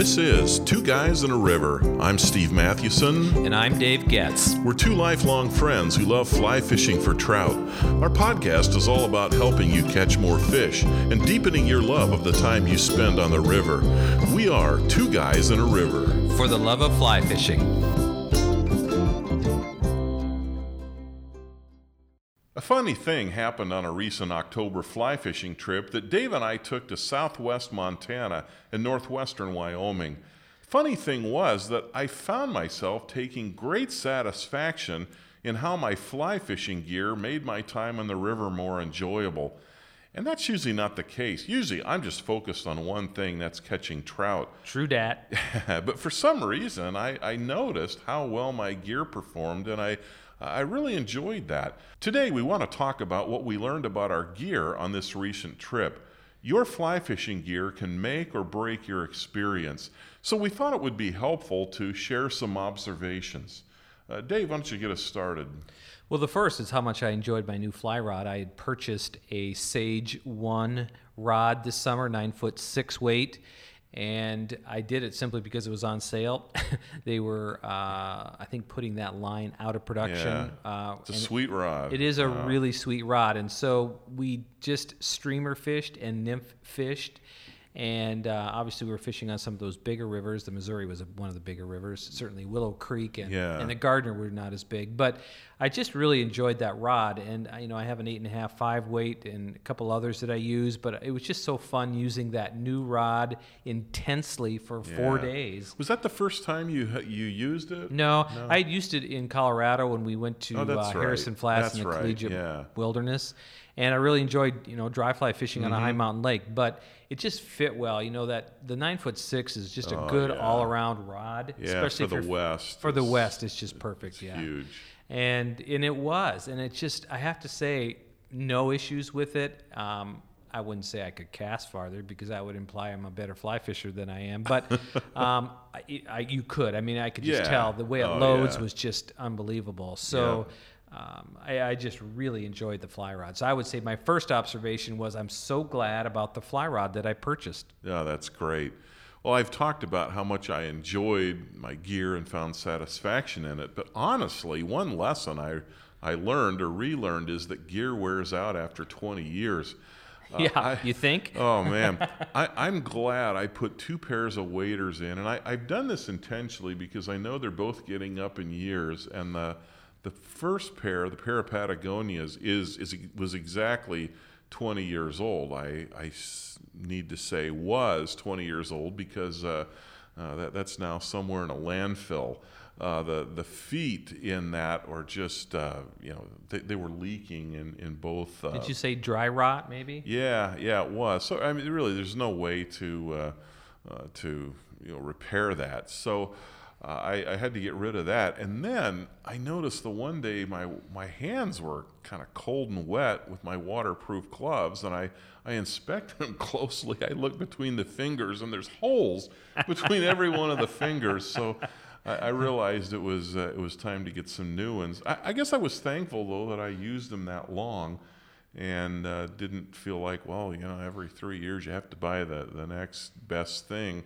This is Two Guys in a River. I'm Steve Mathewson. And I'm Dave Getz. We're two lifelong friends who love fly fishing for trout. Our podcast is all about helping you catch more fish and deepening your love of the time you spend on the river. We are Two Guys in a River. For the love of fly fishing. Funny thing happened on a recent October fly fishing trip that Dave and I took to southwest Montana and northwestern Wyoming. Funny thing was that I found myself taking great satisfaction in how my fly fishing gear made my time on the river more enjoyable. And that's usually not the case. Usually I'm just focused on one thing that's catching trout. True dat. but for some reason, I, I noticed how well my gear performed and I I really enjoyed that. Today, we want to talk about what we learned about our gear on this recent trip. Your fly fishing gear can make or break your experience, so we thought it would be helpful to share some observations. Uh, Dave, why don't you get us started? Well, the first is how much I enjoyed my new fly rod. I had purchased a Sage 1 rod this summer, 9 foot 6 weight and I did it simply because it was on sale. they were, uh, I think, putting that line out of production. Yeah. Uh, it's a sweet rod. It is a wow. really sweet rod, and so we just streamer fished and nymph fished, and uh, obviously, we were fishing on some of those bigger rivers. The Missouri was a, one of the bigger rivers. Certainly, Willow Creek and, yeah. and the Gardner were not as big. But I just really enjoyed that rod. And you know, I have an eight and a half, five weight, and a couple others that I use. But it was just so fun using that new rod intensely for yeah. four days. Was that the first time you you used it? No, no. I used it in Colorado when we went to oh, uh, Harrison Flats that's in the right. collegiate yeah. wilderness and I really enjoyed you know dry fly fishing mm-hmm. on a high mountain lake. But it just fit well. You know that the nine foot six is just a oh, good yeah. all around rod, yeah, especially for the west. For the west, it's just perfect. It's yeah, huge. And and it was, and it just I have to say no issues with it. Um, I wouldn't say I could cast farther because that would imply I'm a better fly fisher than I am. But um, I, I, you could. I mean, I could just yeah. tell the way it oh, loads yeah. was just unbelievable. So um, I, I, just really enjoyed the fly rod. So I would say my first observation was I'm so glad about the fly rod that I purchased. Yeah, that's great. Well, I've talked about how much I enjoyed my gear and found satisfaction in it, but honestly, one lesson I I learned or relearned is that gear wears out after 20 years. Uh, yeah, I, you think? Oh man, I, am glad I put two pairs of waders in, and I, I've done this intentionally because I know they're both getting up in years, and the the first pair, the pair of Patagonias, is, is was exactly 20 years old. I, I need to say was 20 years old because uh, uh, that, that's now somewhere in a landfill. Uh, the the feet in that are just uh, you know they, they were leaking in in both. Did you say dry rot maybe? Yeah, yeah, it was. So I mean, really, there's no way to uh, uh, to you know repair that. So uh, I, I, had to get rid of that. And then I noticed the one day my my hands were kind of cold and wet with my waterproof gloves, and I I inspected them closely. I looked between the fingers, and there's holes between every one of the fingers. So. I, I realized it was uh, it was time to get some new ones. I, I, guess I was thankful though that I used them that long, and uh, didn't feel like well you know every three years you have to buy the the next best thing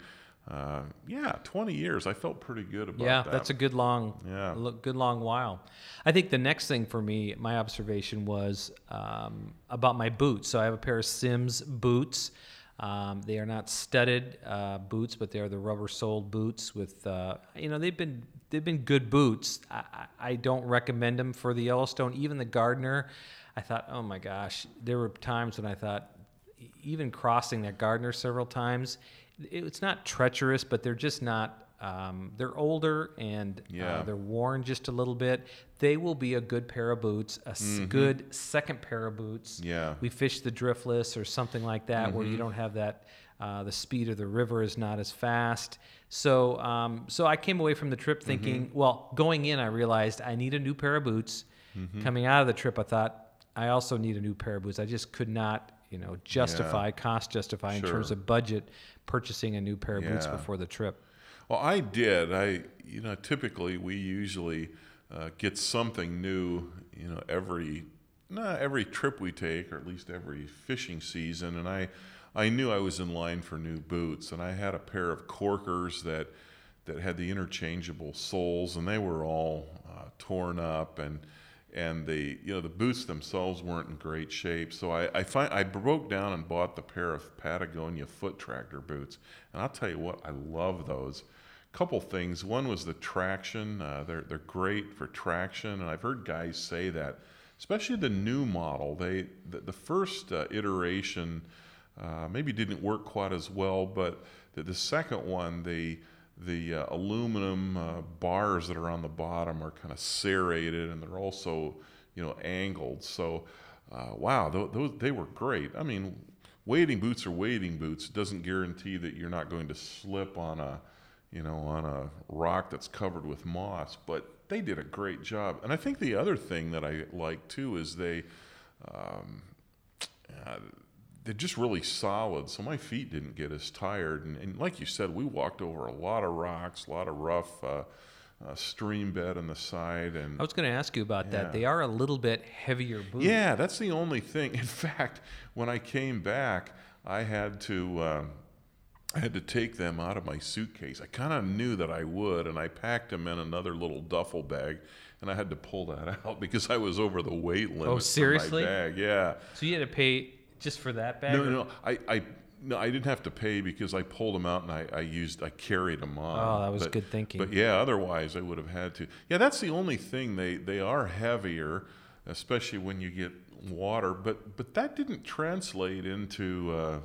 uh, yeah, 20 years. I felt pretty good about yeah, that. Yeah, that's a good long, yeah. good long while. I think the next thing for me, my observation was um, about my boots. So I have a pair of Simms boots. Um, they are not studded uh, boots, but they are the rubber soled boots with, uh, you know, they've been they've been good boots. I, I don't recommend them for the Yellowstone. Even the Gardner. I thought, oh my gosh, there were times when I thought, even crossing that Gardner several times, it's not treacherous, but they're just not. Um, they're older and uh, yeah. uh, they're worn just a little bit. They will be a good pair of boots, a mm-hmm. good second pair of boots. Yeah. We fish the driftless or something like that mm-hmm. where you don't have that. Uh, the speed of the river is not as fast. So, um, so I came away from the trip thinking, mm-hmm. well, going in, I realized I need a new pair of boots. Mm-hmm. Coming out of the trip, I thought I also need a new pair of boots. I just could not you know justify yeah. cost justify sure. in terms of budget purchasing a new pair of yeah. boots before the trip well i did i you know typically we usually uh, get something new you know every not every trip we take, or at least every fishing season, and I, I knew I was in line for new boots, and I had a pair of Korkers that, that had the interchangeable soles, and they were all uh, torn up, and and the you know the boots themselves weren't in great shape. So I I, find, I broke down and bought the pair of Patagonia foot tractor boots, and I'll tell you what, I love those. Couple things. One was the traction. Uh, they're they're great for traction, and I've heard guys say that, especially the new model. They the, the first uh, iteration uh, maybe didn't work quite as well, but the, the second one they the uh, aluminum uh, bars that are on the bottom are kind of serrated and they're also you know angled. So uh, wow th- those they were great. I mean wading boots are wading boots. It doesn't guarantee that you're not going to slip on a you know on a rock that's covered with moss but they did a great job. And i think the other thing that i like too is they um, uh, they're just really solid, so my feet didn't get as tired. And, and, like you said, we walked over a lot of rocks, a lot of rough uh, uh, stream bed on the side. And I was going to ask you about yeah. that. They are a little bit heavier boots. Yeah, that's the only thing. In fact, when I came back, I had to. Uh, I had to take them out of my suitcase. I kind of knew that I would, and I packed them in another little duffel bag, and I had to pull that out because I was over the weight limit. Oh, seriously? bag. Yeah. So you had to pay just for that bag? No, no, no. I, I, no, I didn't have to pay because I pulled them out and I, I used, I carried them on. Oh, that was but, good thinking. But yeah, otherwise I would have had to. Yeah, that's the only thing. They, they are heavier, especially when you get water. But, but that didn't translate into. Uh,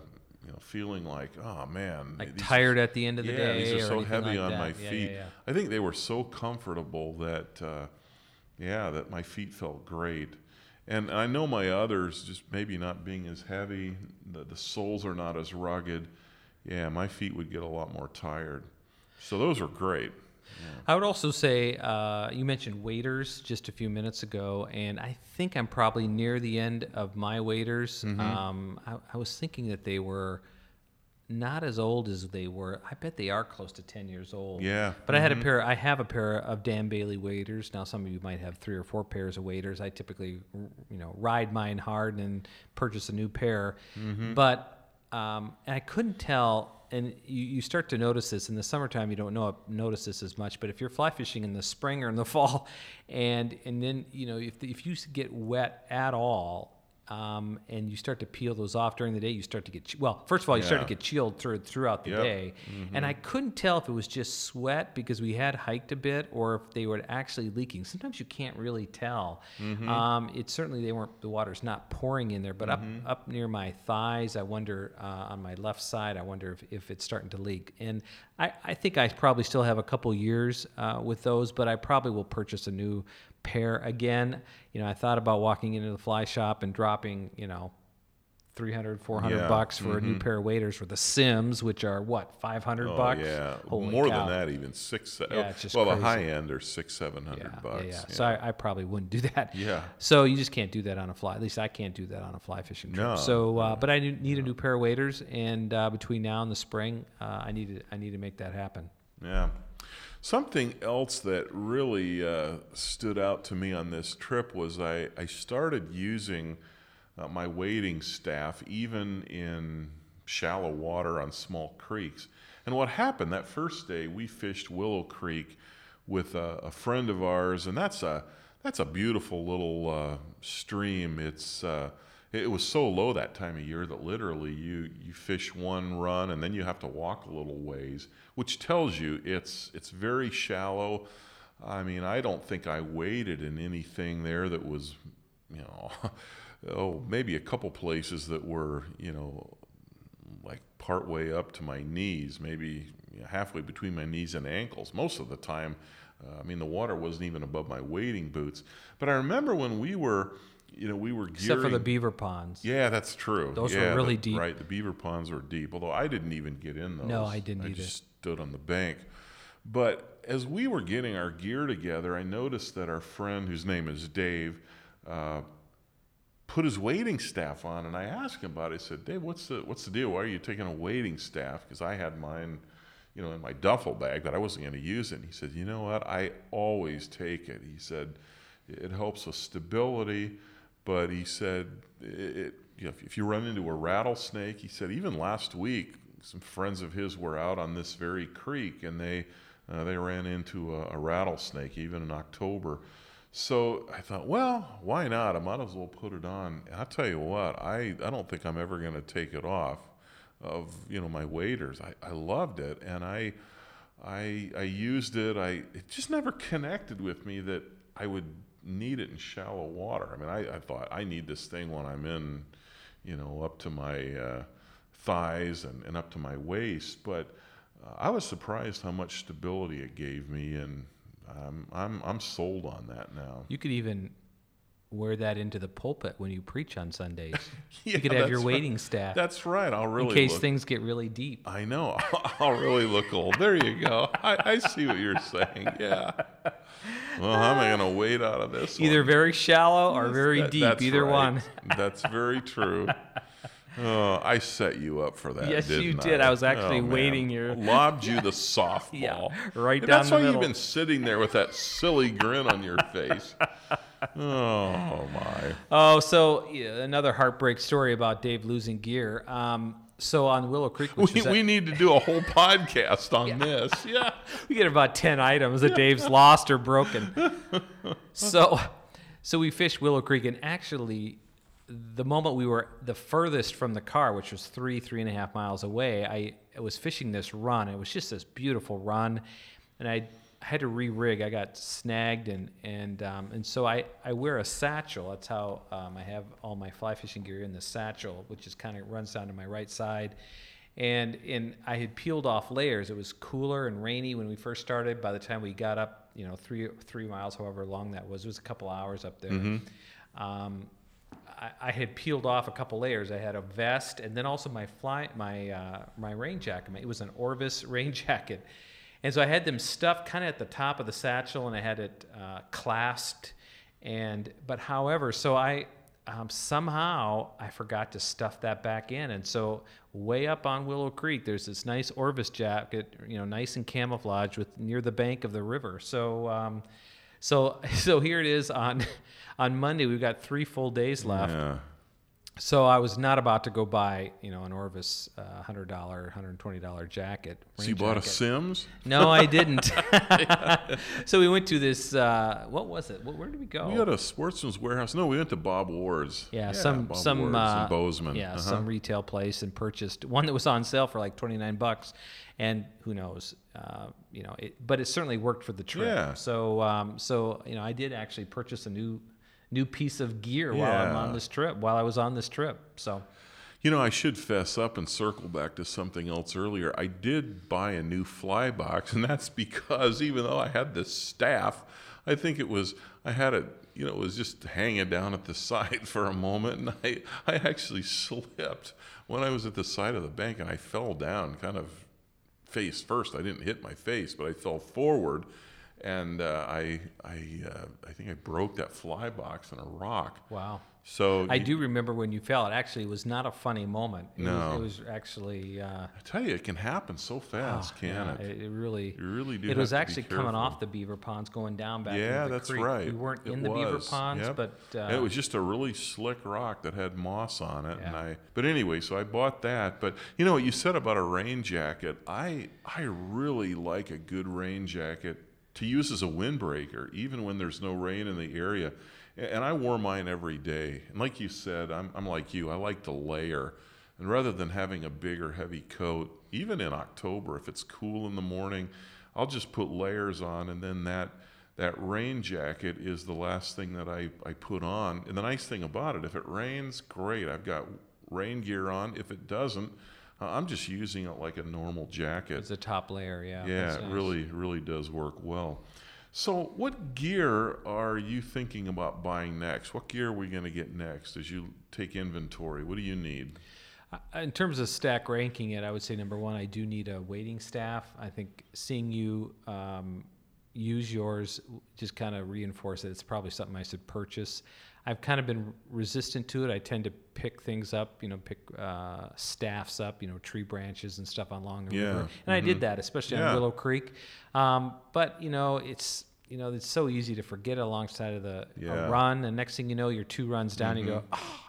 you know, feeling like, oh man, like tired at the end of the yeah, day. these are so heavy like on that. my yeah, feet. Yeah. I think they were so comfortable that, uh, yeah, that my feet felt great. And I know my others, just maybe not being as heavy, the, the soles are not as rugged. Yeah, my feet would get a lot more tired. So those are great. Yeah. I would also say uh, you mentioned waders just a few minutes ago, and I think I'm probably near the end of my waders. Mm-hmm. Um, I, I, was thinking that they were not as old as they were. I bet they are close to 10 years old. Yeah. But mm-hmm. I had a mm-hmm. pair, I have a pair of Dan Bailey waders. Now, some of you might have three or four pairs of waders. I typically, you know, ride mine hard and purchase a new pair. Mm-hmm. But um, I couldn't tell, and you, you start to notice this in the summertime. You don't know notice this as much, but if you're fly fishing in the spring or in the fall, and and then you know if if you get wet at all, um, and you start to peel those off during the day, you start to get well. First of all, you yeah. start to get chilled through, throughout the yep. day, mm-hmm. and I couldn't tell if it was just sweat because we had hiked a bit, or if they were actually leaking. Sometimes you can't really tell. Mm-hmm. Um, it certainly they weren't. The water's not pouring in there, but mm-hmm. up up near my thighs, I wonder uh, on my left side, I wonder if, if it's starting to leak. And I, I think I probably still have a couple years uh, with those, but I probably will purchase a new pair again. You know, I thought about walking into the fly shop and dropping, you know, 300 400 yeah. bucks for mm-hmm. a new mm-hmm. pair of waders for the Simms which are what 500 oh, bucks. Yeah, Holy more cow. than that, even six. Yeah, it's just well, crazy. the high end are six, seven hundred yeah, bucks. Yeah, yeah. yeah. So I, I, probably wouldn't do that. Yeah. So you just can't do that on a fly. At least I can't do that on a fly fishing trip. No. So, uh, but I need a new pair of waders, and uh, between now and the spring, uh, I need to I need to make that happen. Yeah. Something else that really uh, stood out to me on this trip was I, I started using uh, my wading staff even in shallow water on small creeks. And what happened that first day, we fished Willow Creek with a, a friend of ours, and that's a that's a beautiful little uh, stream. It's uh, it was so low that time of year that literally you you fish one run and then you have to walk a little ways, which tells you it's it's very shallow. I mean, I don't think I waded in anything there that was, you know, oh maybe a couple places that were you know like part way up to my knees, maybe halfway between my knees and ankles. Most of the time, uh, I mean, the water wasn't even above my wading boots. But I remember when we were you know, we were gearing, except for the beaver ponds. Yeah, that's true. Those yeah, were really the, deep. Right, the beaver ponds were deep. Although I didn't even get in those. No, I didn't I either. just stood on the bank. But as we were getting our gear together, I noticed that our friend, whose name is Dave, uh, put his wading staff on, and I asked him about it. I said, "Dave, what's the what's the deal? Why are you taking a wading staff?" Because I had mine, you know, in my duffel bag, but I wasn't going to use it. And he said, "You know what? I always take it." He said, "It helps with stability." But he said it, you know, if you run into a rattlesnake, he said even last week some friends of his were out on this very creek and they uh, they ran into a, a rattlesnake even in October. So I thought, well, why not? I might as well put it on. And I'll tell you what, I, I don't think I'm ever going to take it off of you know my waders. I, I loved it and I I I used it. I it just never connected with me that I would need it in shallow water. I mean, I, I thought I need this thing when I'm in, you know, up to my uh, thighs and, and up to my waist. But uh, I was surprised how much stability it gave me, and I'm I'm I'm sold on that now. You could even wear that into the pulpit when you preach on Sundays. Yeah, you could have your wading right. staff That's right. I'll really in case look, things get really deep. I know. I'll really look old. There you go. I, I see what you're saying. Yeah. Well, how am I going to wade out of this? Either one? very shallow or very That- deep. Either right. one. That's very true. Oh, I set you up for that. Yes, you didn't did. I was actually Oh, waiting your- lobbed you the softball. Yeah, right And down That's the why middle. you've been sitting there with that silly grin on your face. Oh my! Oh, so yeah, another heartbreak story about Dave losing gear. Um, so on Willow Creek, which We, we need to do a whole podcast on this. Yeah. we get about 10 items that Dave's lost or broken. So, so we fished Willow Creek, and actually, the moment we were the furthest from the car, which was three, three and a half miles away, I, I was fishing this run. It was just this beautiful run, and I, I had to re-rig. I got snagged, and and um, and so I, I wear a satchel. That's how um, I have all my fly fishing gear in the satchel, which is kind of runs down to my right side and and I had peeled off layers. It was cooler and rainy when we first started. By the time we got up, you know, three three miles, however long that was, it was a couple hours up there. Um, I, I had peeled off a couple layers. I had a vest, and then also my fly my uh, my rain jacket. It was an Orvis rain jacket, and so I had them stuffed kind of at the top of the satchel, and I had it uh, clasped. And but however, so I um, somehow I forgot to stuff that back in, and so way up on Willow Creek, there's this nice Orvis jacket, you know, nice and camouflaged with near the bank of the river. So, um, so, so here it is on on Monday. We've got three full days left. Yeah. So I was not about to go buy, you know, an Orvis uh, hundred dollar, hundred twenty dollar jacket. So you bought a jacket. Simms? No, I didn't. so we went to this. Uh, what was it? Where did we go? We got a Sportsman's Warehouse. No, we went to Bob Ward's. Yeah, some Bob some Ward's uh, Bozeman. Yeah, Uh-huh. some retail place and purchased one that was on sale for like twenty nine bucks, and who knows, uh, you know, it, but it certainly worked for the trip. Yeah. So um, so you know, I did actually purchase a new new piece of gear while I'm on this trip. While I was on this trip, so You know, I should fess up and circle back to something else earlier. I did buy a new fly box, and that's because even though I had this staff, I think it was I had it. You know, it was just hanging down at the side for a moment, and I I actually slipped when I was at the side of the bank, and I fell down, kind of face first. I didn't hit my face, but I fell forward, and uh, I I uh, I think I broke that fly box in a rock. wow. So I you- do remember when you fell. It actually was not a funny moment. It No. was, it was actually. Uh, I tell you, it can happen so fast, oh, can yeah, it? it? Really. You really do. It was actually coming off the beaver ponds, going down back Yeah, into the that's creek. right. We weren't It in the beaver was, ponds, yep. but uh, it was just a really slick rock that had moss on it, and I. But anyway, so I bought that. But you know what you said about a rain jacket? I I really like a good rain jacket to use as a windbreaker, even when there's no rain in the area. And I wore mine every day. And like you said, I'm I'm like you. I like to layer. And rather than having a big or heavy coat, even in October, if it's cool in the morning, I'll just put layers on, and then that that rain jacket is the last thing that I, I put on. And the nice thing about it, if it rains, great. I've got rain gear on. If it doesn't, I'm just using it like a normal jacket. it's a top layer. Yeah. Yeah, it nice. really, really does work well. So, what gear are you thinking about buying next? What gear are we going to get next as you take inventory? What do you need? In terms of stack ranking it, I would say number one, I do need a wading staff. I think seeing you um, use yours just kind of reinforce that it's probably something I should purchase. I've kind of been resistant to it. I tend to pick things up, you know, pick uh, staffs up, you know, tree branches and stuff along the Yeah, river. And I did that, especially Yeah. on Willow Creek. Um, but you know, it's you know, it's so easy to forget alongside of the a Yeah. run, and next thing you know, you're two runs down. You go, oh,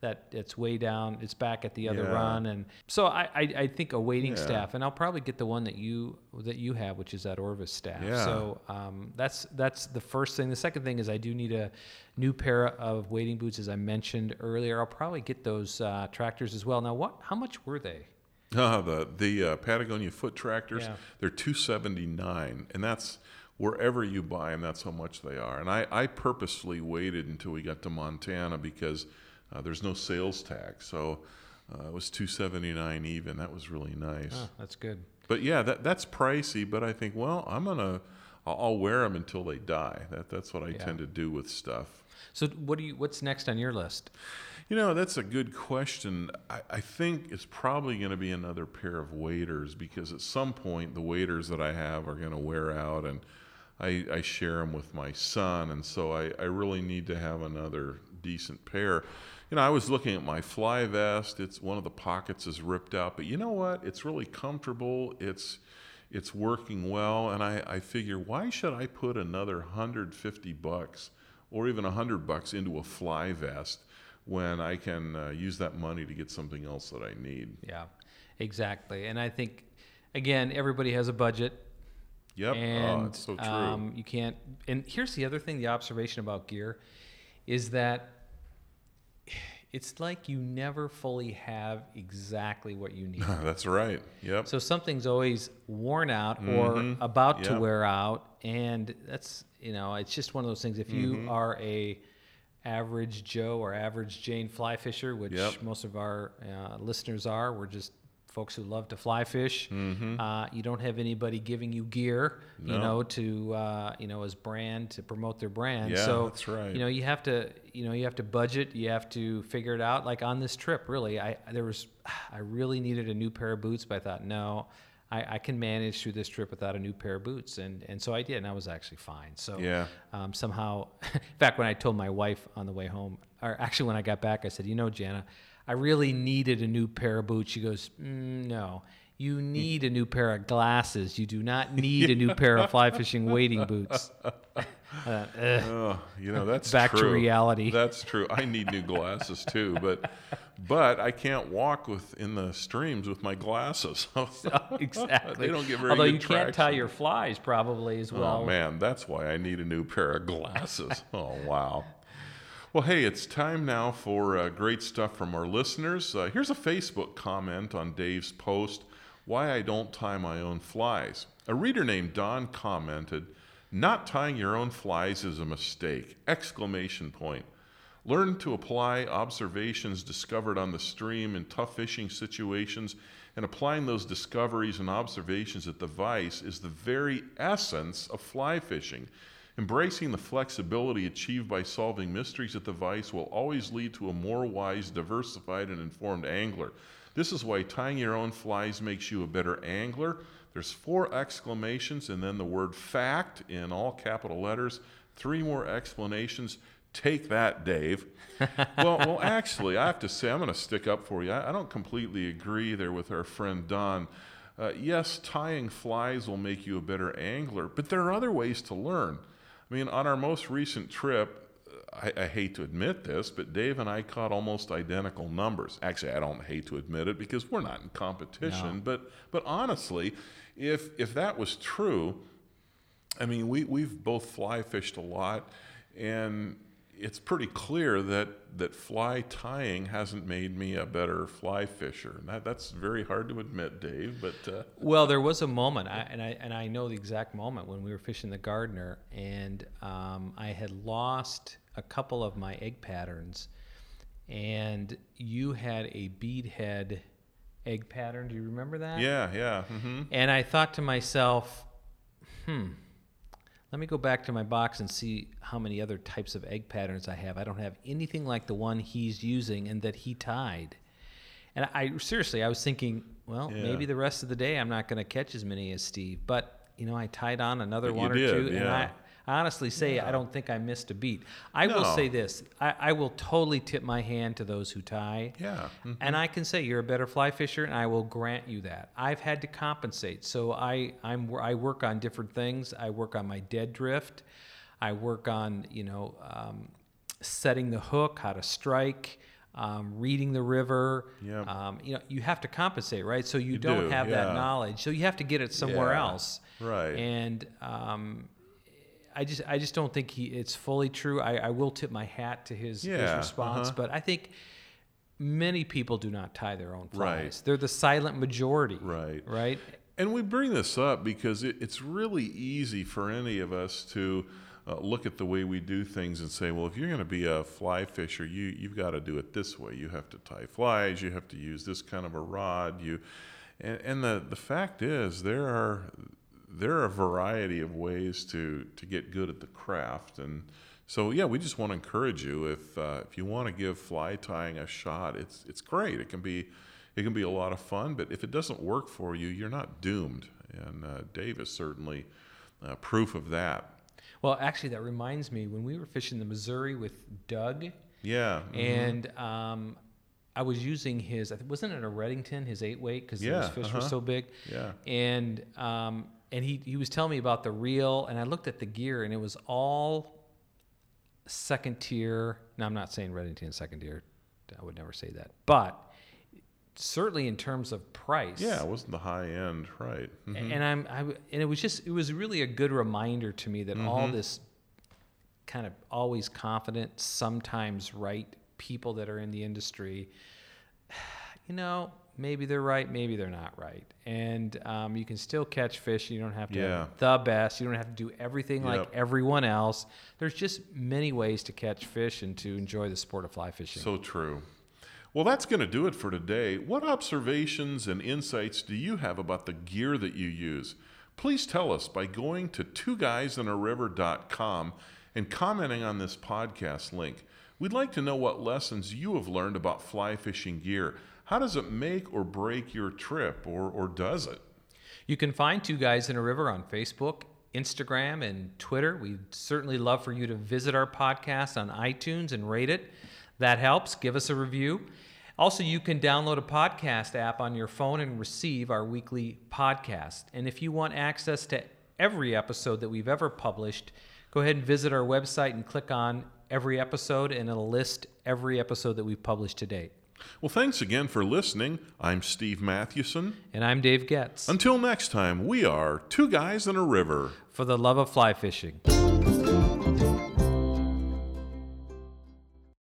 that it's way down. It's back at the other Yeah. run, and so I, I, I think a wading Yeah. staff, and I'll probably get the one that you that you have, which is that Orvis staff. Yeah. So um, that's that's the first thing. The second thing is I do need a new pair of wading boots, as I mentioned earlier. I'll probably get those uh, tractors as well. Now, what? How much were they? Uh, the the uh, Patagonia foot tractors, Yeah. they're two seventy nine, and that's wherever you buy them. That's how much they are. And I, I purposely waited until we got to Montana because uh, there's no sales tax, so uh, it was two seventy nine even. That was really nice. Oh, that's good. But yeah, that that's pricey. But I think, well, I'm gonna I'll, I'll wear them until they die. That that's what I Yeah. tend to do with stuff. So, what do you? What's next on your list? You know, that's a good question. I, I think it's probably going to be another pair of waders because at some point the waders that I have are going to wear out, and I, I share them with my son, and so I, I really need to have another decent pair. You know, I was looking at my fly vest. It's one of the pockets is ripped out, but you know what? It's really comfortable. It's it's working well, and I, I figure why should I put another 150 bucks or even 100 bucks into a fly vest when I can uh, use that money to get something else that I need? Yeah, exactly. And I think, again, everybody has a budget. Yep, And oh, it's so true. Um, you can't. And here's the other thing: the observation about gear is that it's like you never fully have exactly what you need. That's right. Yep. So something's always worn out or about to wear out, and that's you know it's just one of those things. If you are a average Joe or average Jane fly fisher, which Yep. most of our uh, listeners are, we're just folks who love to fly fish. Uh, you don't have anybody giving you gear, you know, to uh, you know as brand to promote their brand. Yeah, so that's right. You know, you have to you know you have to budget. You have to figure it out. Like on this trip, really, I there was I really needed a new pair of boots, but I thought no. I, I can manage through this trip without a new pair of boots, and, and so I did, and I was actually fine. So Yeah. um, somehow, in fact, when I told my wife on the way home, or actually when I got back, I said, you know, Jana, I really needed a new pair of boots. She goes, mm, no, you need a new pair of glasses. You do not need a new pair of fly fishing wading boots. Uh. Oh, you know that's Back to reality. That's true. I need new glasses too, but but I can't walk with in the streams with my glasses. exactly. They don't get very Although you can't tie your flies probably as well. Oh man, that's why I need a new pair of glasses. oh wow. Well, hey, it's time now for uh, great stuff from our listeners. Uh, here's a Facebook comment on Dave's post Why I Don't Tie My Own Flies. A reader named Don commented, Not tying your own flies is a mistake! Exclamation point. Learn to apply observations discovered on the stream in tough fishing situations, and applying those discoveries and observations at the vise is the very essence of fly fishing. Embracing the flexibility achieved by solving mysteries at the vise will always lead to a more wise, diversified, and informed angler. This is why tying your own flies makes you a better angler. There's four exclamations and then the word fact in all capital letters, three more explanations. Take that, Dave. well, well, actually, I have to say, I'm going to stick up for you. I, I don't completely agree there with our friend Don. Uh, yes, tying flies will make you a better angler, but there are other ways to learn. I mean, on our most recent trip, uh, I, I hate to admit this, but Dave and I caught almost identical numbers. Actually, I don't hate to admit it because we're not in competition. No. But but honestly, if if that was true, I mean, we we've both fly fished a lot, and it's pretty clear that that fly tying hasn't made me a better fly fisher. That that's very hard to admit, Dave. But uh, Well, there was a moment, I, and I and I know the exact moment when we were fishing the Gardner, and um, I had lost a couple of my egg patterns, and you had a bead head egg pattern. Do you remember that? yeah, yeah. hmm And I thought to myself, hmm, let me go back to my box and see how many other types of egg patterns I have. I don't have anything like the one he's using and that he tied. And I seriously, I was thinking, well, Yeah. maybe the rest of the day I'm not going to catch as many as Steve. But you know, I tied on another But one or did, two, and yeah. I, I honestly say I don't think I missed a beat. I will say this: I, I will totally tip my hand to those who tie. Yeah. mhm. And I can say you're a better fly fisher, and I will grant you that. I've had to compensate, so I I'm I work on different things. I work on my dead drift. I work on you know um, setting the hook, how to strike, um, reading the river. Yep. Um, you know you have to compensate, right? So you, You don't do, have that knowledge, so you have to get it somewhere Yeah, else. right. And um, I just I just don't think he it's fully true. I, I will tip my hat to his, his response, uh-huh. but I think many people do not tie their own flies. Right. They're the silent majority. Right. Right. And we bring this up because it, it's really easy for any of us to uh, look at the way we do things and say, well, if you're going to be a fly fisher, you you've got to do it this way. You have to tie flies. You have to use this kind of a rod. You, and, and the the fact is, there are there are a variety of ways to to get good at the craft and. So yeah, we just want to encourage you if uh, if you want to give fly tying a shot, it's it's great. It can be it can be a lot of fun, but if it doesn't work for you, you're not doomed. And uh, Dave is certainly uh, proof of that. Well, actually, that reminds me when we were fishing the Missouri with Doug, Yeah. mhm. and um, I was using his. Wasn't it a Redington, his eight weight, because Yeah, his fish were uh-huh. so big. Yeah. And um, and he he was telling me about the reel, and I looked at the gear, and it was all second tier. Now I'm not saying Redington second tier. I would never say that, but certainly in terms of price. Yeah, it wasn't the high end, right? Mhm. And I'm, I, and it was just, it was really a good reminder to me that all Mm-hmm. this kind of always confident, sometimes right people that are in the industry, you know, maybe they're right, maybe they're not right. And um, you can still catch fish. You don't have to Yeah. the best. You don't have to do everything like everyone else. There's just many ways to catch fish and to enjoy the sport of fly fishing. So true. Well, that's going to do it for today. What observations and insights do you have about the gear that you use? Please tell us by going to twoguysinaRiver.com and commenting on this podcast link. We'd like to know what lessons you have learned about fly fishing gear. How does it make or break your trip, or, or does it? You can find Two Guys in a River on Facebook, Instagram, and Twitter. We'd certainly love for you to visit our podcast on iTunes and rate it. That helps. Give us a review. Also, you can download a podcast app on your phone and receive our weekly podcast. And if you want access to every episode that we've ever published, go ahead and visit our website and click on every episode, and it'll list every episode that we've published to date. Well, thanks again for listening. I'm Steve Mathewson. And I'm Dave Getz Until next time, we are Two Guys in a River. for the love of fly fishing.